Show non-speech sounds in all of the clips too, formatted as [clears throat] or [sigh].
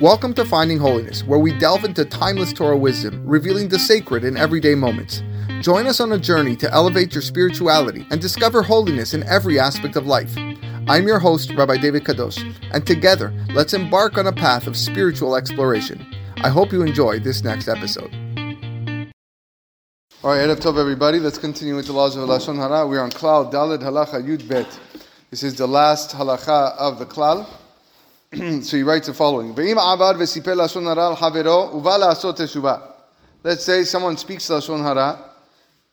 Welcome to Finding Holiness, where we delve into timeless Torah wisdom, revealing the sacred in everyday moments. Join us on a journey to elevate your spirituality and discover holiness in every aspect of life. I'm your host, Rabbi David Kadosh, and together, let's embark on a path of spiritual exploration. I hope you enjoy this next episode. All right, Erev Tov, everybody. Let's continue with the laws of Lashon Hara. We're on Klal Daled Halacha Yud Bet. This is the last halacha of the Klal. [clears throat] so he writes the following: Let's say someone speaks Lashon Hara.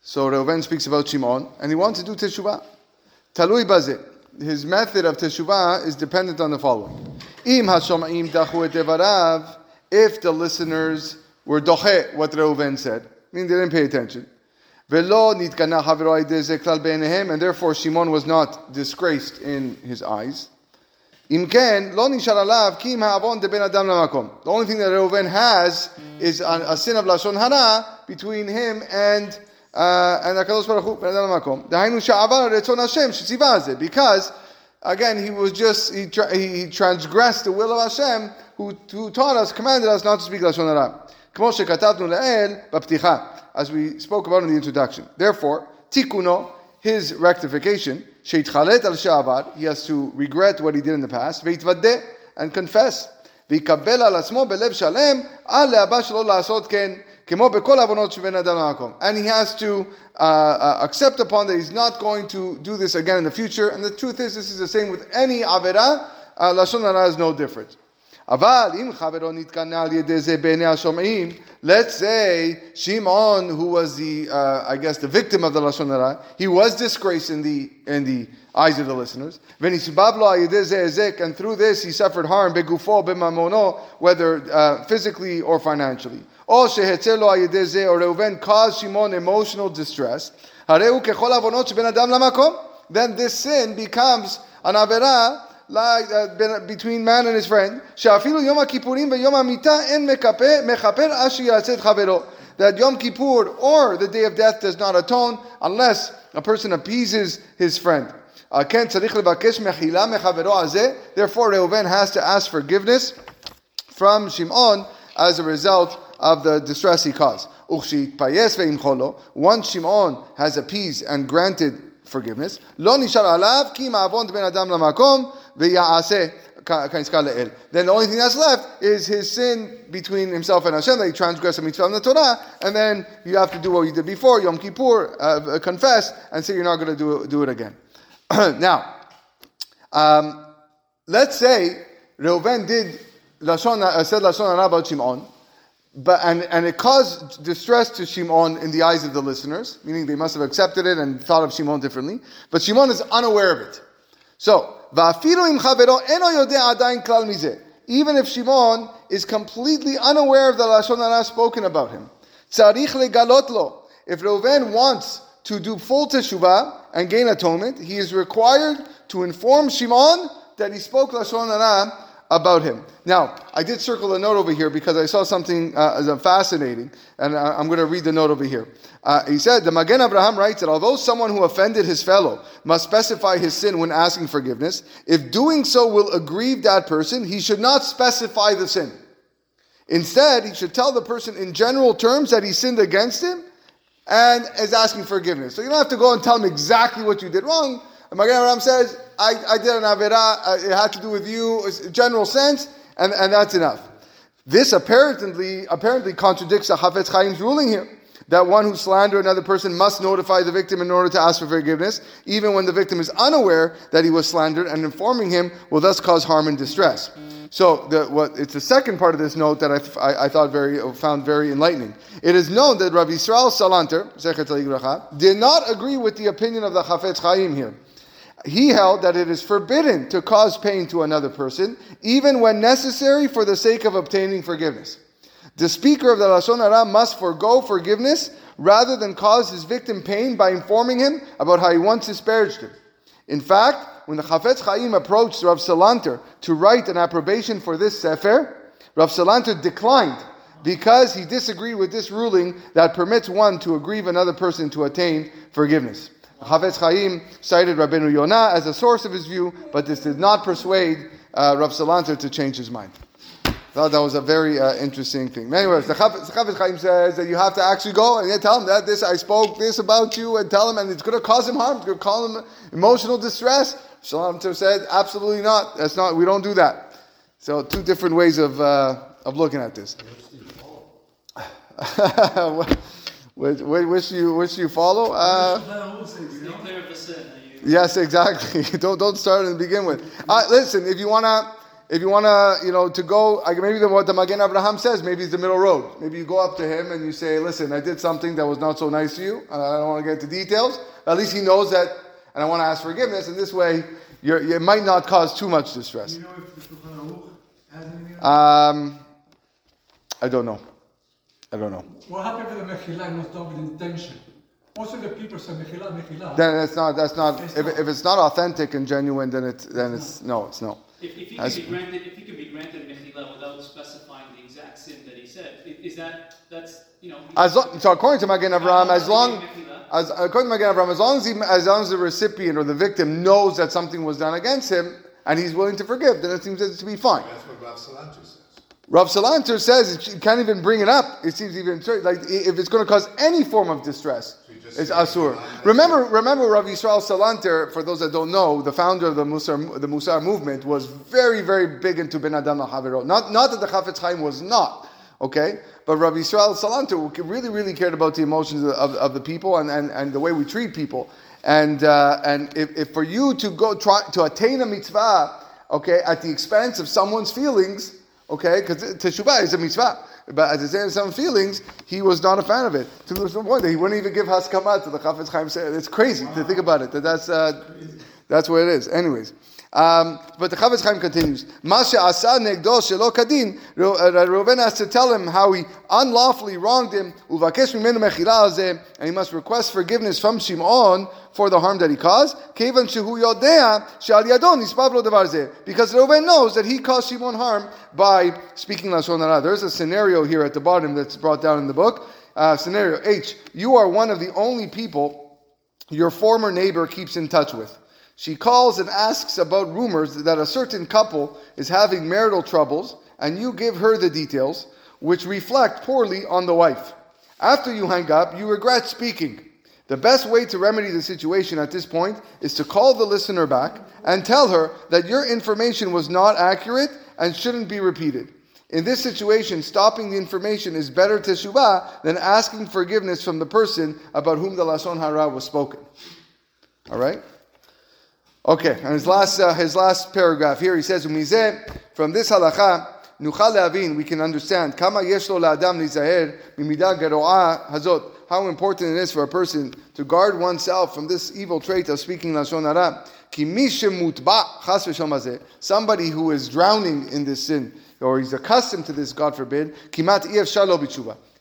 So Reuven speaks about Shimon, and he wants to do teshuvah. Talui bazeh. His method of teshuvah is dependent on the following: If the listeners were doche what Reuven said, meaning they didn't pay attention. And therefore Shimon was not disgraced in his eyes. Imken lo nishar alav kim ha'avon de ben adam lamakom. The only thing that Reuven has is a, a sin of lashon hara between him and uh, and Hakadosh Baruch Hu ben adam lamakom. Dahainu sha'avar retzon Hashem shitzivaze because again he was just he, tra- he transgressed the will of Hashem who, who taught us commanded us not to speak lashon hara. כמו שכתבנו לעיל בפתיחה, as we spoke about in the introduction. Therefore, tikuno, his rectification, שהתחלט על שעבר, he has to regret what he did in the past, והתוודה, and confess, ויקבל על עצמו בלב שלם, על להבא שלא לעשות כן, כמו בכל עוונות שבין אדם למקום. And he has to uh, uh, accept upon that he's not going to do this again in the future, and the truth is, this is the same with any avera, uh, לשון הרע is no different. אבל אם חברו נתקנה על ידי זה בעיני השומעים, let's say Shimon, who was the, uh, I guess, the victim of the Lashon Hara, he was disgraced in the, in the eyes of the listeners. ונסבב לו על ידי זה היזק, and through this he suffered harm, בגופו, בממונו, whether uh, physically or financially. או שהצל לו על ידי זה, or Reuven caused Shimon emotional distress, הרי הוא ככל עוונות שבין אדם למקום. Then this sin becomes an עבירה like, uh, between man and his friend, שאפילו יום הכיפורים ויום המיתה אין מכפר עד שיעשה את חברו. That Yom Kippur or the day of death does not atone unless a person appeases his friend. כן צריך לבקש מחילה מחברו הזה, therefore Reuven has to ask forgiveness from Shimon as a result of the distress he caused. Once Shimon has appeased and granted forgiveness, לא נשאר עליו כי מעוון בן אדם למקום then the only thing that's left is his sin between himself and Hashem, that he transgressed a mitzvah in the Torah, and then you have to do what you did before, Yom Kippur, uh, confess, and say you're not going to do it, do it again. now, [clears throat] um, let's say Reuven did Lashon, uh, said Lashon about Shimon, but, and, and it caused distress to Shimon in the eyes of the listeners, meaning they must have accepted it and thought of Shimon differently, but Shimon is unaware of it. So, even if Shimon is completely unaware of the Lashon Hara spoken about him. If Reuven wants to do full teshuvah and gain atonement, he is required to inform Shimon that he spoke Lashon Hara about him. Now, I did circle a note over here because I saw something uh, fascinating, and I, am going to read the note over here. Uh, he said, the Magen Abraham writes that although someone who offended his fellow must specify his sin when asking forgiveness, if doing so will aggrieve that person, he should not specify the sin. Instead, he should tell the person in general terms that he sinned against him and is asking forgiveness. So you don't have to go and tell him exactly what you did wrong. Magen Abraham says, I, I did an Avera, uh, it had to do with you, general sense, and, and that's enough. This apparently, apparently contradicts the Chafetz Chaim's ruling here that one who slandered another person must notify the victim in order to ask for forgiveness, even when the victim is unaware that he was slandered, and informing him will thus cause harm and distress. So, the, what, it's the second part of this note that I, I, I, thought very found very enlightening. It is known that Rabbi Israel Salanter did not agree with the opinion of the Chafetz Chaim here he held that it is forbidden to cause pain to another person, even when necessary for the sake of obtaining forgiveness. The speaker of the Lashon Hara must forego forgiveness rather than cause his victim pain by informing him about how he once disparaged him. In fact, when the Chafetz Chaim approached Rav Salanter to write an approbation for this sefer, Rav Salanter declined because he disagreed with this ruling that permits one to aggrieve another person to attain forgiveness. Chafetz Chaim cited Rabbeinu Yonah as a source of his view, but this did not persuade uh, Rav Salanter to change his mind. thought that was a very uh, interesting thing. Anyways, the Chafetz Chaim says that you have to actually go and tell him that this I spoke this about you and tell him, and it's going to cause him harm. It's going to cause him emotional distress. Shalom said, absolutely not. That's not. We don't do that. So two different ways of uh, of looking at this. [laughs] which, which you which you follow? Uh, yes, exactly. [laughs] don't don't start and begin with. Uh, listen, if you wanna if you wanna you know to go, maybe the, what the Magen Abraham says, maybe it's the middle road. Maybe you go up to him and you say, "Listen, I did something that was not so nice to you. I don't want to get into details. At least he knows that, and I want to ask forgiveness. And this way, it might not cause too much distress." Um, I don't know. I don't know. What happened to the Mechila was done with intention? Also, the people say Mechila, Mechila. Then it's not. That's not. It's if, not. if it's not authentic and genuine, then it's then it's no. It's no. If, if he can be granted, if he can be granted Mechila without specifying the exact sin that he said, is that that's you know? As long, so according to Magen Avraham, as long as according to Magen Avraham, as long as he, as long as the recipient or the victim knows that something was done against him and he's willing to forgive, then it seems to be fine. That's what Rav Salanter said. Rav Salanter says you can't even bring it up. It seems even like if it's going to cause any form of distress, it's asur. Remember, remember Rav Yisrael Salanter. For those that don't know, the founder of the Musar, the Musar movement was very, very big into Ben Adam Haviro. Not, not that the Chafetz Chaim was not. Okay, but Rav Yisrael Salanter really, really cared about the emotions of, of, of the people and, and, and the way we treat people. And uh, and if, if for you to go try to attain a mitzvah, okay, at the expense of someone's feelings Okay, because teshuvah is a mitzvah. But as it's in some feelings, he was not a fan of it. To the point that he wouldn't even give haskama to the Chafetz Chaim. It's crazy wow. to think about it. That that's uh, that's what it is. Anyways. Um, but the Chafetz Chaim continues. Masha asa negdo shelo kadin. Uh, Reuven has to tell him how he unlawfully wronged him. Uvakesh mimenu mechila and he must request forgiveness from Shimon for the harm that he caused. Kevan shehu yodea shal yadon ispavlo devar zeh. Because Reuven knows that he caused Shimon harm by speaking lashon hara. There's a scenario here at the bottom that's brought down in the book. Uh, scenario H. You are one of the only people your former neighbor keeps in touch with. She calls and asks about rumors that a certain couple is having marital troubles, and you give her the details, which reflect poorly on the wife. After you hang up, you regret speaking. The best way to remedy the situation at this point is to call the listener back and tell her that your information was not accurate and shouldn't be repeated. In this situation, stopping the information is better teshuvah than asking forgiveness from the person about whom the lashon hara was spoken. All right. Okay, and his last uh, his last paragraph here, he says, From this halacha, nuchal le'avin, we can understand kama yesh lo la'adam lizaher mimidah garo'ah hazot. How important it is for a person to guard oneself from this evil trait of speaking lashon hara. Chas Somebody who is drowning in this sin, or he's accustomed to this, God forbid,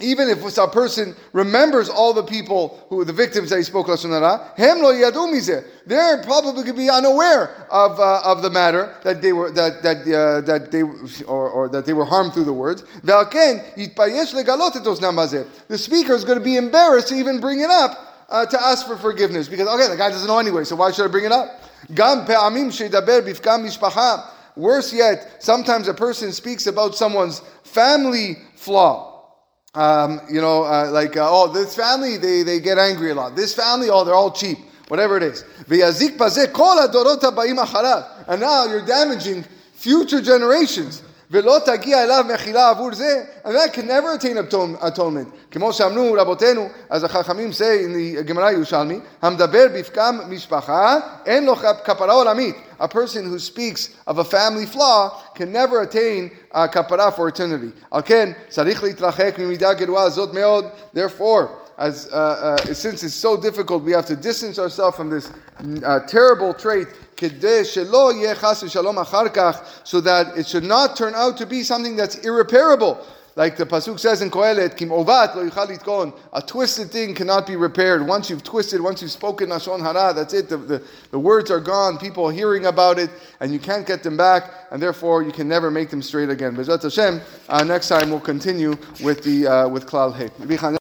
even if a person remembers all the people who the victims that he spoke lashon hara, hem lo They're probably going to be unaware of, uh, of the matter that they were that that uh, that they or, or that they were harmed through the words. The speaker is going to be embarrassed to even bring it up uh, to ask for forgiveness because okay, the guy doesn't know anyway, so why should I bring it up? Worse yet, sometimes a person speaks about someone's family flaw um, you know, uh, like, uh, oh, this family, they, they get angry a lot. This family, oh, they're all cheap. Whatever it is. And now you're damaging future generations. ולא תגיע אליו מחילה עבור זה, and that can never attain atonement. כמו שאמרו רבותינו, as the חכמים say in the Gemara Yerushalmi, המדבר בפקם משפחה, אין לו כפרה עולמית. a person who speaks of a family flaw can never attain a kapara for eternity. Therefore, as, uh, uh, since it's so difficult, we have to distance ourselves from this mm, uh, terrible trait, so that it should not turn out to be something that's irreparable like the pasuk says in Kohelet, Kim ovat lo litkon. A twisted thing cannot be repaired. Once you've twisted, once you've spoken lashon hara, that's it. The, the, the words are gone. People are hearing about it, and you can't get them back, and therefore you can never make them straight again. Bezrat Hashem. Uh, next time we'll continue with the uh, with Klal Hey.